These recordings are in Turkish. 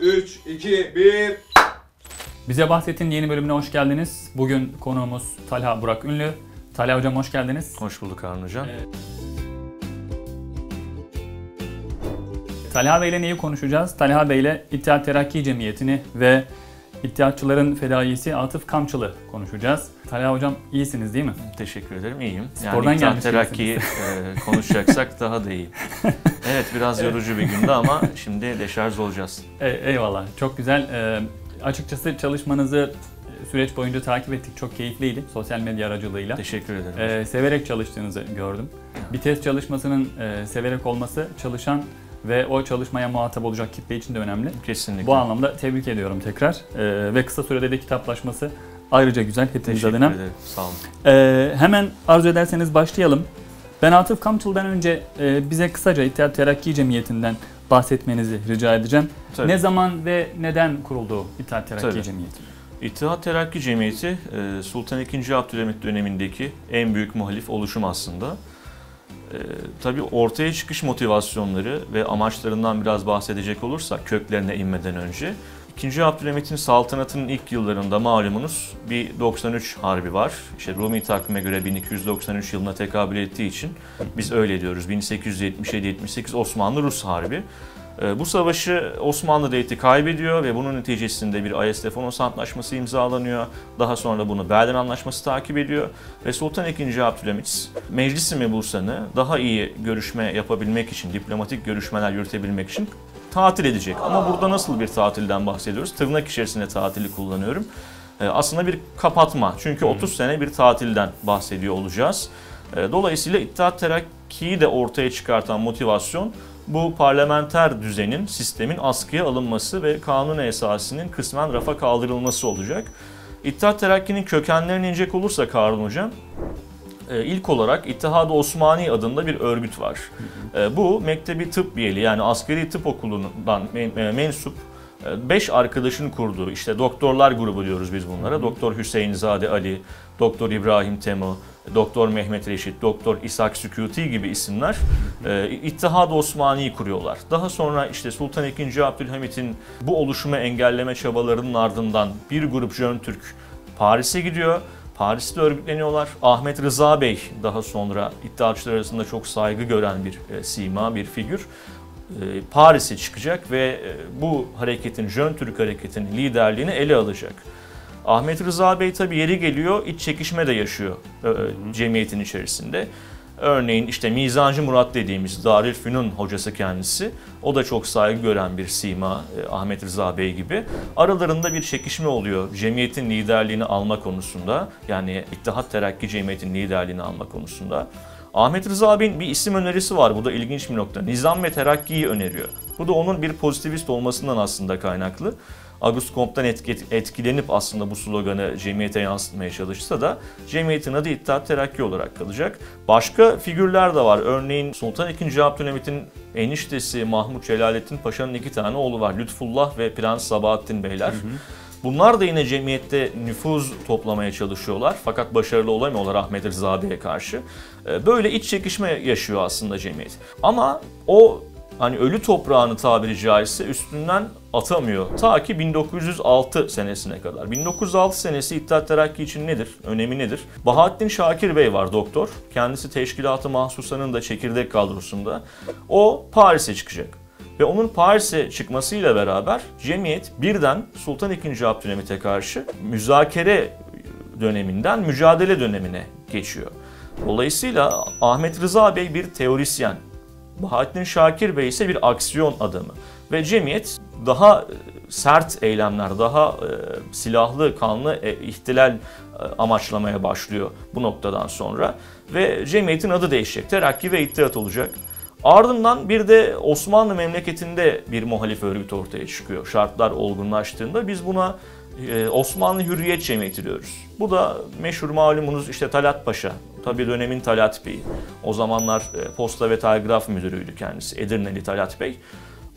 3, 2, 1. Bize Bahset'in yeni bölümüne hoş geldiniz. Bugün konuğumuz Talha Burak Ünlü. Talha Hocam hoş geldiniz. Hoş bulduk Harun Hocam. Evet. Talha Bey ile neyi konuşacağız? Talha Bey ile İttihat Terakki Cemiyeti'ni ve İttihatçıların fedaisi Atıf Kamçılı konuşacağız. Talha Hocam iyisiniz değil mi? Teşekkür ederim, iyiyim. Spordan yani gelmiş Terakki'yi e, konuşacaksak daha da iyi. Evet biraz yorucu bir gündü ama şimdi deşarj olacağız. E, eyvallah. Çok güzel. E, açıkçası çalışmanızı e, süreç boyunca takip ettik. Çok keyifliydi sosyal medya aracılığıyla. Teşekkür ederim. E, severek çalıştığınızı gördüm. Bir test çalışmasının e, severek olması çalışan ve o çalışmaya muhatap olacak kitle için de önemli. Kesinlikle. Bu anlamda tebrik ediyorum tekrar. E, ve kısa sürede de kitaplaşması ayrıca güzel hepimiz Teşekkür adına. ederim. Sağ olun. E, hemen arzu ederseniz başlayalım. Ben Atıf Kamçıl'dan önce e, bize kısaca İttihat Terakki Cemiyeti'nden bahsetmenizi rica edeceğim. Tabii. Ne zaman ve neden kuruldu İttihat Terakki Tabii. Cemiyeti? İttihat Terakki Cemiyeti e, Sultan II. Abdülhamit dönemindeki en büyük muhalif oluşum aslında. E, tabii ortaya çıkış motivasyonları ve amaçlarından biraz bahsedecek olursak köklerine inmeden önce. İkinci Abdülhamit'in saltanatının ilk yıllarında malumunuz bir 93 harbi var. İşte Rumi takvime göre 1293 yılına tekabül ettiği için biz öyle diyoruz. 1877-78 Osmanlı-Rus harbi. Ee, Bu savaşı Osmanlı devleti kaybediyor ve bunun neticesinde bir Ayas-Stefanos Antlaşması imzalanıyor. Daha sonra bunu Berlin Anlaşması takip ediyor. Ve Sultan II. Abdülhamit Meclis-i Mebusan'ı daha iyi görüşme yapabilmek için, diplomatik görüşmeler yürütebilmek için tatil edecek. Ama burada nasıl bir tatilden bahsediyoruz? Tırnak içerisinde tatili kullanıyorum. Ee, Aslında bir kapatma. Çünkü 30 sene bir tatilden bahsediyor olacağız. Ee, Dolayısıyla İttihat Terakki'yi de ortaya çıkartan motivasyon bu parlamenter düzenin, sistemin askıya alınması ve kanun esasının kısmen rafa kaldırılması olacak. İttihat Terakki'nin kökenlerine inecek olursak Harun Hocam, e, ilk olarak İttihad-ı Osmani adında bir örgüt var. E, Bu Mektebi Tıbbiyeli yani askeri tıp okulundan e, mensup 5 arkadaşın kurduğu işte doktorlar grubu diyoruz biz bunlara. Doktor Hüseyin Zade Ali, Doktor İbrahim Temu, Doktor Mehmet Reşit, Doktor İshak Sükuti gibi isimler e, İttihad-ı Osmani'yi kuruyorlar. Daha sonra işte Sultan II. Abdülhamit'in bu oluşumu engelleme çabalarının ardından bir grup Jön Türk Paris'e gidiyor. Paris'te örgütleniyorlar. Ahmet Rıza Bey daha sonra iddiaçılar arasında çok saygı gören bir e, sima, bir figür. E, Paris'e çıkacak ve e, bu hareketin, Jön Türk hareketinin liderliğini ele alacak. Ahmet Rıza Bey tabi yeri geliyor, iç çekişme de yaşıyor e, cemiyetin içerisinde. Örneğin işte Mizancı Murat dediğimiz Darülfünun hocası kendisi. O da çok saygı gören bir sima e, Ahmet Rıza Bey gibi. Aralarında bir çekişme oluyor cemiyetin liderliğini alma konusunda. Yani İttihat Terakki Cemiyeti'nin liderliğini alma konusunda. Ahmet Rıza Bey'in bir isim önerisi var. Bu da ilginç bir nokta. Nizam ve Terakki'yi öneriyor. Bu da onun bir pozitivist olmasından aslında kaynaklı. Etki- etkilenip aslında bu sloganı cemiyete yansıtmaya çalışsa da cemiyetin adı İttihat Terakki olarak kalacak. Başka figürler de var. Örneğin Sultan II. Abdülhamit'in eniştesi Mahmut Celalettin Paşa'nın iki tane oğlu var. Lütfullah ve Prens Sabahattin Beyler. Bunlar da yine cemiyette nüfuz toplamaya çalışıyorlar fakat başarılı olamıyorlar Ahmet Rıza Bey'e karşı. Ee, Böyle iç çekişme yaşıyor aslında cemiyet. Ama o hani ölü toprağını tabiri caizse üstünden atamıyor. Ta ki 1906 senesine kadar. 1906 senesi İttihat Terakki için nedir? Önemi nedir? Bahattin Şakir Bey var doktor. Kendisi Teşkilat-ı Mahsusa'nın da çekirdek kadrosunda. O Paris'e çıkacak. Ve onun Paris'e çıkmasıyla beraber cemiyet birden Sultan II. Abdülhamit'e karşı müzakere döneminden mücadele dönemine geçiyor. Dolayısıyla Ahmet Rıza Bey bir teorisyen, Bahattin Şakir Bey ise bir aksiyon adamı. Ve cemiyet daha e, sert eylemler, daha e, silahlı, kanlı e, ihtilal amaçlamaya başlıyor bu noktadan sonra. Ve cemiyetin adı değişecek. Terakki ve İttihat olacak. Ardından bir de Osmanlı memleketinde bir muhalif örgüt ortaya çıkıyor. Şartlar olgunlaştığında biz buna e, Osmanlı Hürriyet Cemiyeti diyoruz. Bu da meşhur malumunuz işte Talat Paşa. Tabii dönemin Talat Bey'i. O zamanlar e, Posta ve Telgraf Müdürüydü kendisi. Edirneli Talat Bey.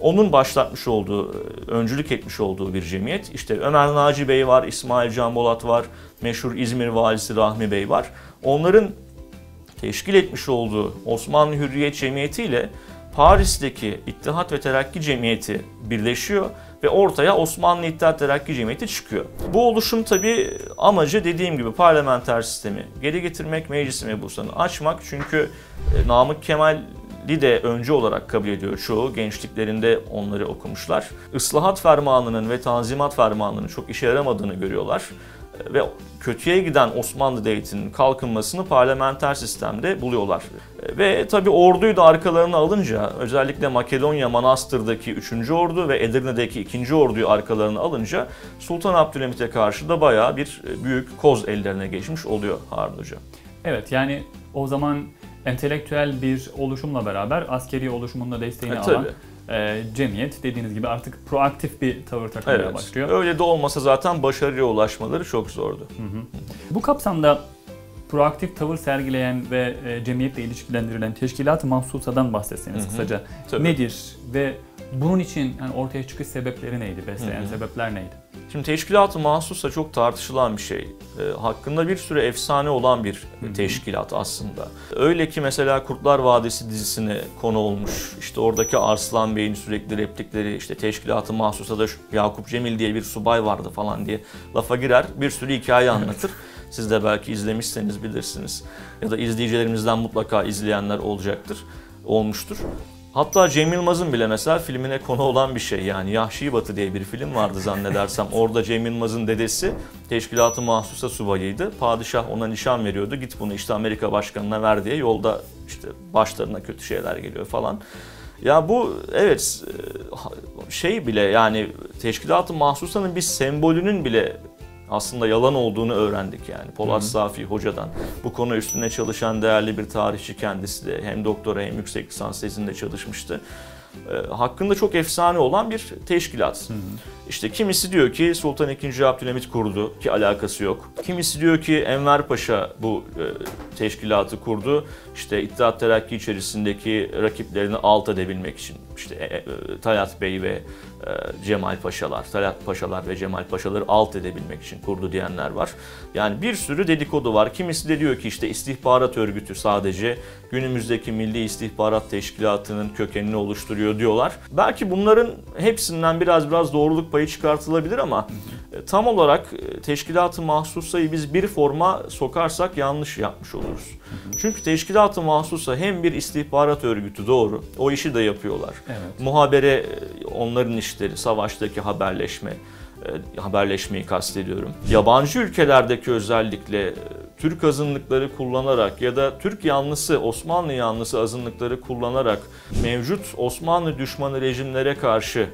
Onun başlatmış olduğu, e, öncülük etmiş olduğu bir cemiyet. İşte Ömer Naci Bey var, İsmail Can Bolat var, meşhur İzmir valisi Rahmi Bey var. Onların teşkil etmiş olduğu Osmanlı Hürriyet Cemiyeti ile Paris'teki İttihat ve Terakki Cemiyeti birleşiyor ve ortaya Osmanlı İttihat Terakki Cemiyeti çıkıyor. Bu oluşum tabi amacı dediğim gibi parlamenter sistemi geri getirmek, meclis mebusanı açmak. Çünkü e, Namık Kemal'i de önce olarak kabul ediyor çoğu. Gençliklerinde onları okumuşlar. Islahat fermanının ve tanzimat fermanının çok işe yaramadığını görüyorlar. Ve kötüye giden Osmanlı Devleti'nin kalkınmasını parlamenter sistemde buluyorlar. Ve tabi orduyu da arkalarına alınca özellikle Makedonya Manastır'daki 3. ordu ve Edirne'deki 2. orduyu arkalarına alınca Sultan Abdülhamit'e karşı da bayağı bir e, büyük koz ellerine geçmiş oluyor Harun Hoca. Evet yani o zaman entelektüel bir oluşumla beraber askeri oluşumun da desteğini E, alan tabii. E, cemiyet dediğiniz gibi artık proaktif bir tavır takmaya Evet. başlıyor. Öyle de olmasa zaten başarıya ulaşmaları çok zordu. Bu kapsamda proaktif tavır sergileyen ve e, cemiyetle ilişkilendirilen teşkilat-ı mahsusadan bahsetseniz Hı hı. kısaca. Tabii. Nedir ve bunun için yani ortaya çıkış sebepleri neydi, besleyen Hı hı. sebepler neydi? Şimdi teşkilat-ı mahsusa çok tartışılan bir şey. E, hakkında bir sürü efsane olan bir hı. teşkilat aslında. Öyle ki mesela Kurtlar Vadisi dizisine konu olmuş. İşte oradaki Arslan Bey'in sürekli replikleri işte teşkilat-ı mahsusa da Yakup Cemil diye bir subay vardı falan diye lafa girer. Bir sürü hikaye anlatır. Siz de belki izlemişseniz bilirsiniz. Ya da izleyicilerimizden mutlaka izleyenler olacaktır, olmuştur. Hatta Cem Yılmaz'ın bile mesela filmine konu olan bir şey yani Yahşi Batı diye bir film vardı zannedersem. Orada Cem Yılmaz'ın dedesi teşkilatı mahsusa subayıydı. Padişah ona nişan veriyordu. Git bunu işte Amerika başkanına ver diye yolda işte başlarına kötü şeyler geliyor falan. Ya bu evet e, şey bile yani teşkilatı mahsusanın bir sembolünün bile aslında yalan olduğunu öğrendik yani Polat. Safi hocadan. Bu konu üstüne çalışan değerli bir tarihçi kendisi de hem doktora hem yüksek lisans tezinde çalışmıştı. Ee, hakkında çok efsane olan bir teşkilat. Hı hı. İşte kimisi diyor ki Sultan II. Abdülhamit kurdu ki alakası yok. Kimisi diyor ki Enver Paşa bu e, teşkilatı kurdu. İşte İttihat Terakki içerisindeki rakiplerini alt edebilmek için. İşte e, e, Talat Bey ve Cemal Paşalar, Talat Paşalar ve Cemal Paşaları alt edebilmek için kurdu diyenler var. Yani bir sürü dedikodu var. Kimisi de diyor ki işte istihbarat örgütü sadece günümüzdeki Milli İstihbarat Teşkilatı'nın kökenini oluşturuyor diyorlar. Belki bunların hepsinden biraz biraz doğruluk payı çıkartılabilir ama e, tam olarak e, teşkilat-ı mahsusayı biz bir forma sokarsak yanlış yapmış oluruz. Çünkü teşkilat-ı mahsusa hem bir istihbarat örgütü doğru, o işi de yapıyorlar. Evet. Muhabere e, onların işleri, savaştaki haberleşme, e, haberleşmeyi kastediyorum. Yabancı ülkelerdeki özellikle e, Türk azınlıkları kullanarak ya da Türk yanlısı, Osmanlı yanlısı azınlıkları kullanarak mevcut Osmanlı düşmanı rejimlere karşı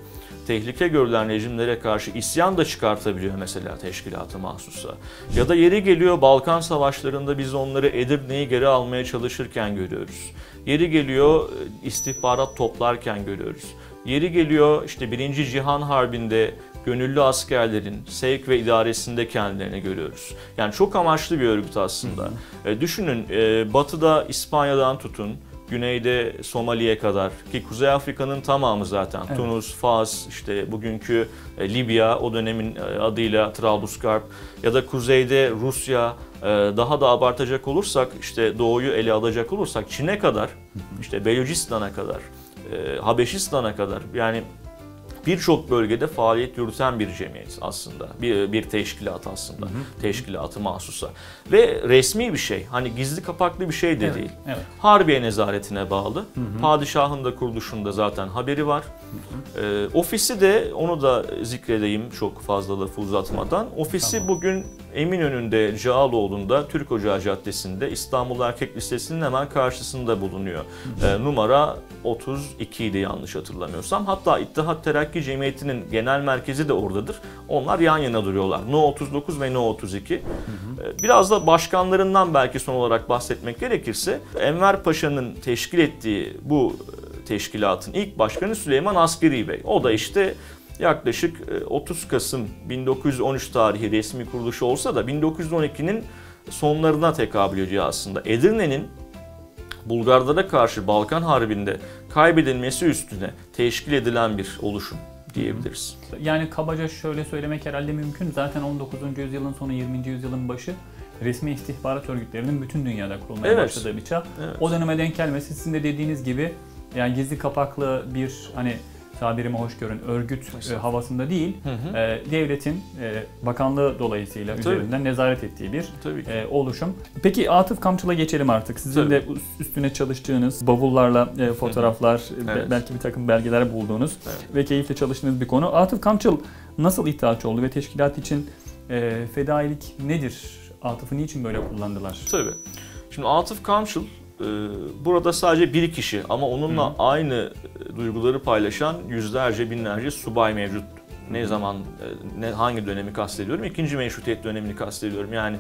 tehlike görülen rejimlere karşı isyan da çıkartabiliyor mesela teşkilatı mahsusa. Ya da yeri geliyor Balkan savaşlarında biz onları Edirne'yi geri almaya çalışırken görüyoruz. Yeri geliyor e, istihbarat toplarken görüyoruz. Yeri geliyor işte Birinci Cihan Harbi'nde gönüllü askerlerin sevk ve idaresinde kendilerini görüyoruz. Yani çok amaçlı bir örgüt aslında. E, düşünün e, batıda İspanya'dan tutun, güneyde Somali'ye kadar ki Kuzey Afrika'nın tamamı zaten. Evet. Tunus, Fas, işte bugünkü e, Libya o dönemin e, adıyla Trablusgarp. Ya da kuzeyde Rusya e, daha da abartacak olursak işte doğuyu ele alacak olursak Çin'e kadar işte Belucistan'a kadar Habeşistan'a kadar yani birçok bölgede faaliyet yürüten bir cemiyet aslında. Bir, bir teşkilat aslında. Teşkilatı mahsusa. Ve resmi bir şey. Hani gizli kapaklı bir şey de Evet, değil. Evet. Harbiye nezaretine bağlı. Padişahın da kuruluşunda zaten haberi var. Ee, ofisi de onu da zikredeyim çok fazla lafı uzatmadan. Ofisi Tamam. bugün Eminönü'nde Cağaloğlu'nda Türk Ocağı Caddesi'nde İstanbul Erkek Lisesi'nin hemen karşısında bulunuyor. Ee, numara 32 idi yanlış hatırlamıyorsam. Hatta İttihat Terakki Cemiyeti'nin genel merkezi de oradadır. Onlar yan yana duruyorlar. No 39 ve No 32. Ee, Biraz da başkanlarından belki son olarak bahsetmek gerekirse Enver Paşa'nın teşkil ettiği bu e, teşkilatın ilk başkanı Süleyman Askeri Bey. O da işte yaklaşık e, 30 Kasım 1913 tarihi resmi kuruluşu olsa da 1912'nin sonlarına tekabül ediyor aslında. Edirne'nin Bulgarlara karşı Balkan Harbi'nde kaybedilmesi üstüne teşkil edilen bir oluşum diyebiliriz. Yani kabaca şöyle söylemek herhalde mümkün. Zaten 19. yüzyılın sonu 20. yüzyılın başı resmi istihbarat örgütlerinin bütün dünyada kurulmaya Evet. başladığı bir çağ. Evet. O döneme denk gelmesi sizin de dediğiniz gibi yani gizli kapaklı bir hani tabirimi hoş görün örgüt e, havasında değil, Hı hı. e, devletin e, bakanlığı dolayısıyla Tabii. üzerinden nezaret ettiği bir e, oluşum. Peki Atıf Kamçıl'a geçelim artık. Sizin Tabii. de üst- üstüne çalıştığınız bavullarla e, fotoğraflar, be- Evet. belki bir takım belgeler bulduğunuz Evet. ve keyifle çalıştığınız bir konu. Atıf Kamçıl nasıl ihtiyaç oldu ve teşkilat için e, fedailik nedir? Atıf'ı niçin böyle kullandılar? Tabii. Şimdi Atıf Kamçıl e, burada sadece bir kişi ama onunla Hı. aynı e, duyguları paylaşan yüzlerce binlerce subay mevcut. Ne zaman, e, ne hangi dönemi kastediyorum? İkinci meşrutiyet dönemini kastediyorum. Yani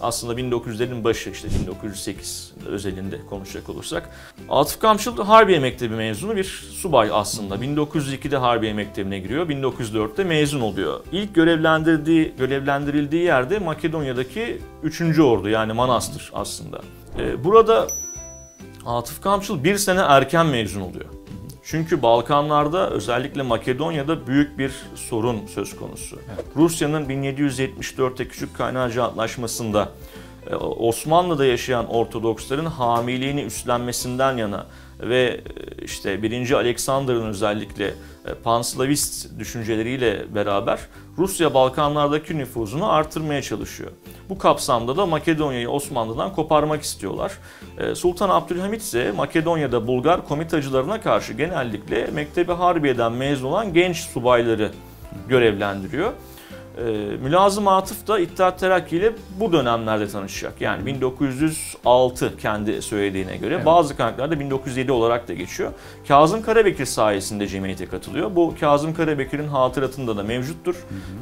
aslında 1900'lerin başı işte 1908 özelinde konuşacak olursak. Atıf Kamçıl Harbiye Mektebi mezunu bir subay aslında. 1902'de Harbiye Mektebi'ne giriyor. 1904'te mezun oluyor. İlk görevlendirdiği, görevlendirildiği yerde Makedonya'daki 3. Ordu yani Manastır aslında. Ee, burada Atıf Kamçıl bir sene erken mezun oluyor. Çünkü Balkanlarda özellikle Makedonya'da büyük bir sorun söz konusu. Evet. Rusya'nın 1774'te Küçük Kaynarca Antlaşması'nda e, Osmanlı'da yaşayan Ortodoksların hamiliğini üstlenmesinden yana ve e, işte 1. Alexander'ın özellikle e, panslavist düşünceleriyle beraber Rusya Balkanlardaki nüfuzunu artırmaya çalışıyor. Bu kapsamda da Makedonya'yı Osmanlı'dan koparmak istiyorlar. E, Sultan Abdülhamit ise Makedonya'da Bulgar komitacılarına karşı genellikle Mektebi Harbiye'den mezun olan genç subayları görevlendiriyor. E, Mülazım Atıf da İttihat Terakki ile bu dönemlerde tanışacak. Yani 1906 kendi söylediğine göre. Evet. Bazı kaynaklarda 1907 olarak da geçiyor. Kazım Karabekir sayesinde cemiyete katılıyor. Bu Kazım Karabekir'in hatıratında da mevcuttur.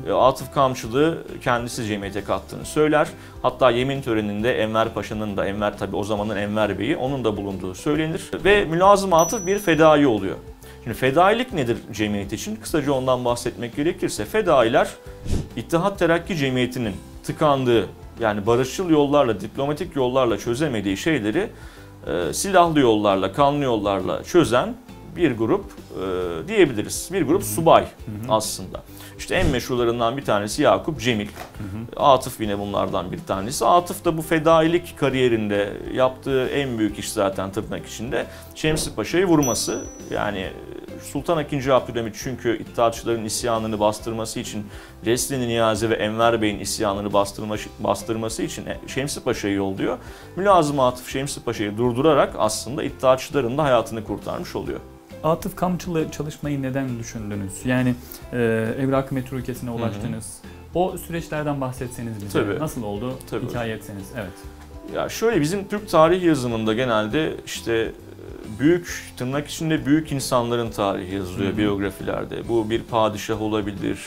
E, Atıf Kamçılı kendisi cemiyete kattığını söyler. Hatta yemin töreninde Enver Paşa'nın da, Enver tabi o zamanın Enver Bey'i, onun da bulunduğu söylenir. Ve Mülazım Atıf bir fedai oluyor. Şimdi fedailik nedir cemiyet için? Kısaca ondan bahsetmek gerekirse fedailer İttihat Terakki Cemiyeti'nin tıkandığı yani barışçıl yollarla, diplomatik yollarla çözemediği şeyleri e, silahlı yollarla, kanlı yollarla çözen bir grup e, diyebiliriz. Bir grup subay aslında. İşte en meşhurlarından bir tanesi Yakup Cemil. Atıf yine bunlardan bir tanesi. Atıf da bu fedailik kariyerinde yaptığı en büyük iş zaten tırnak içinde Şemsi Paşa'yı vurması. Yani Sultan II. Abdülhamit çünkü İttihatçıların isyanını bastırması için Resli Niyazi ve Enver Bey'in isyanını bastırma, bastırması için Şemsi Paşa'yı yolluyor. Mülazım Atıf Şemsi Paşa'yı durdurarak aslında İttihatçıların da hayatını kurtarmış oluyor. Atıf Kamçıl'ı çalışmayı neden düşündünüz? Yani e, evrak metro ülkesine ulaştınız. O süreçlerden bahsetseniz bize. Tabii. Nasıl oldu? Tabii Hikaye etseniz. Evet. Ya şöyle bizim Türk tarih yazımında genelde işte e, büyük tırnak içinde büyük insanların tarihi yazılıyor Hı hı. biyografilerde. Bu bir padişah olabilir,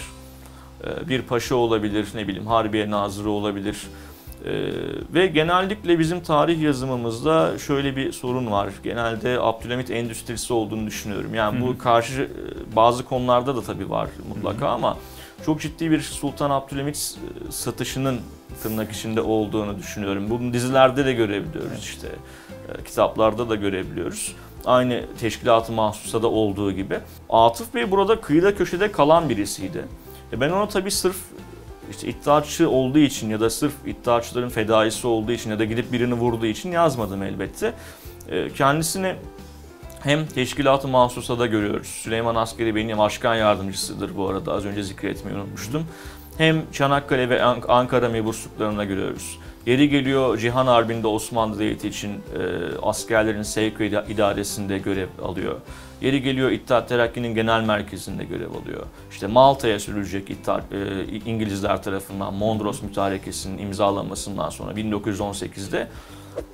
e, bir paşa olabilir, ne bileyim harbiye nazırı olabilir. E, Ve genellikle bizim tarih yazımımızda şöyle bir sorun var. Genelde Abdülhamit endüstrisi olduğunu düşünüyorum. Yani bu karşı e, bazı konularda da tabii var mutlaka ama çok ciddi bir Sultan Abdülhamit satışının tırnak içinde olduğunu düşünüyorum. Bunu dizilerde de görebiliyoruz işte. E, Kitaplarda da görebiliyoruz. Aynı teşkilat-ı mahsusa da olduğu gibi. Atıf Bey burada kıyıda köşede kalan birisiydi. E ben ona tabii sırf işte iddiaçı olduğu için ya da sırf iddiaçıların fedaisi olduğu için ya da gidip birini vurduğu için yazmadım elbette. E, Kendisini hem teşkilat-ı mahsusada görüyoruz. Süleyman Askeri Bey'in başkan yardımcısıdır bu arada az önce zikretmeyi unutmuştum. Hem Çanakkale ve Ank- Ankara mebusluklarına görüyoruz. Yeri geliyor Cihan Harbi'nde Osmanlı Devleti için e, askerlerin sevk ida- idaresinde görev alıyor. Yeri geliyor İttihat Terakki'nin genel merkezinde görev alıyor. İşte Malta'ya sürülecek İttihat, e, İngilizler tarafından Mondros Mütarekesi'nin imzalanmasından sonra 1918'de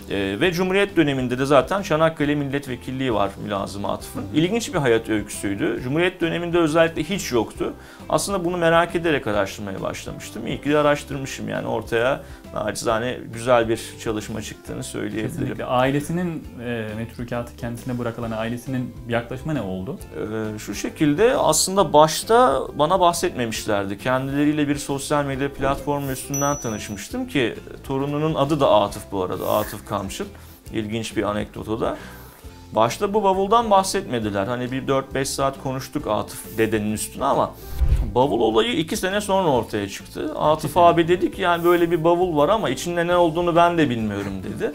e, ve Cumhuriyet döneminde de zaten Çanakkale milletvekilliği var Mülazım Atıf'ın. İlginç bir hayat öyküsüydü. Cumhuriyet döneminde özellikle hiç yoktu. Aslında bunu merak ederek araştırmaya başlamıştım. İyi ki de araştırmışım yani ortaya naçizane güzel bir çalışma çıktığını söyleyebilirim. Kesinlikle. Ailesinin e, metrukatı kendisine bırakılan ailesinin yaklaşımı ne oldu? Ee, şu şekilde aslında başta bana bahsetmemişlerdi. Kendileriyle bir sosyal medya platformu üstünden tanışmıştım ki torununun adı da Atıf bu arada. Atıf Kamçıl. İlginç bir anekdot o da. Başta bu bavuldan bahsetmediler. Hani bir 4-5 saat konuştuk Atıf dedenin üstüne ama bavul olayı 2 sene sonra ortaya çıktı. Atıf abi dedi ki yani böyle bir bavul var ama içinde ne olduğunu ben de bilmiyorum dedi.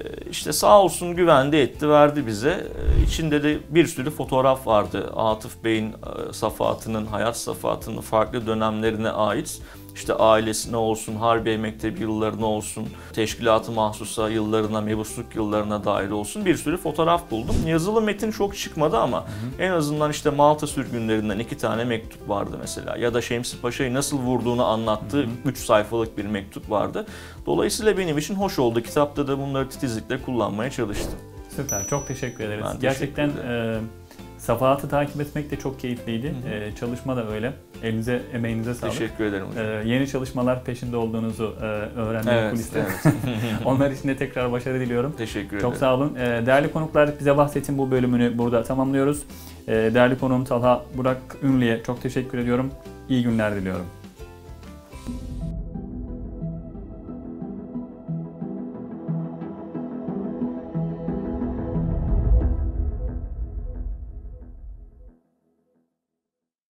Ee, İşte sağ olsun güvende etti verdi bize. Ee, İçinde de bir sürü fotoğraf vardı. Atıf Bey'in e, safahatının, hayat safahatının farklı dönemlerine ait. İşte ailesine olsun, Harbiye Mektebi yıllarına olsun, teşkilatı mahsusa yıllarına, mebusluk yıllarına dair olsun bir sürü fotoğraf buldum. Yazılı metin çok çıkmadı ama en azından işte Malta sürgünlerinden iki tane mektup vardı mesela. Ya da Şemsi Paşa'yı nasıl vurduğunu anlattığı 3 sayfalık bir mektup vardı. Dolayısıyla benim için hoş oldu. Kitapta da bunları titizlikle kullanmaya çalıştım. Süper, çok teşekkür ederiz. Ben teşekkür Gerçekten ederim. e, Safahat'ı takip etmek de çok keyifliydi. Hı hı. E, çalışma da öyle. Elinize, emeğinize sağlık. Teşekkür ederim hocam. yeni çalışmalar peşinde olduğunuzu e, öğrendim Evet, kuliste. evet. Onlar için de tekrar başarı diliyorum. Teşekkür ederim. Çok sağ olun. E, değerli konuklar bize bahsetin bu bölümünü burada tamamlıyoruz. E, değerli konuğum Talha Burak Ünlü'ye çok teşekkür ediyorum. İyi günler diliyorum.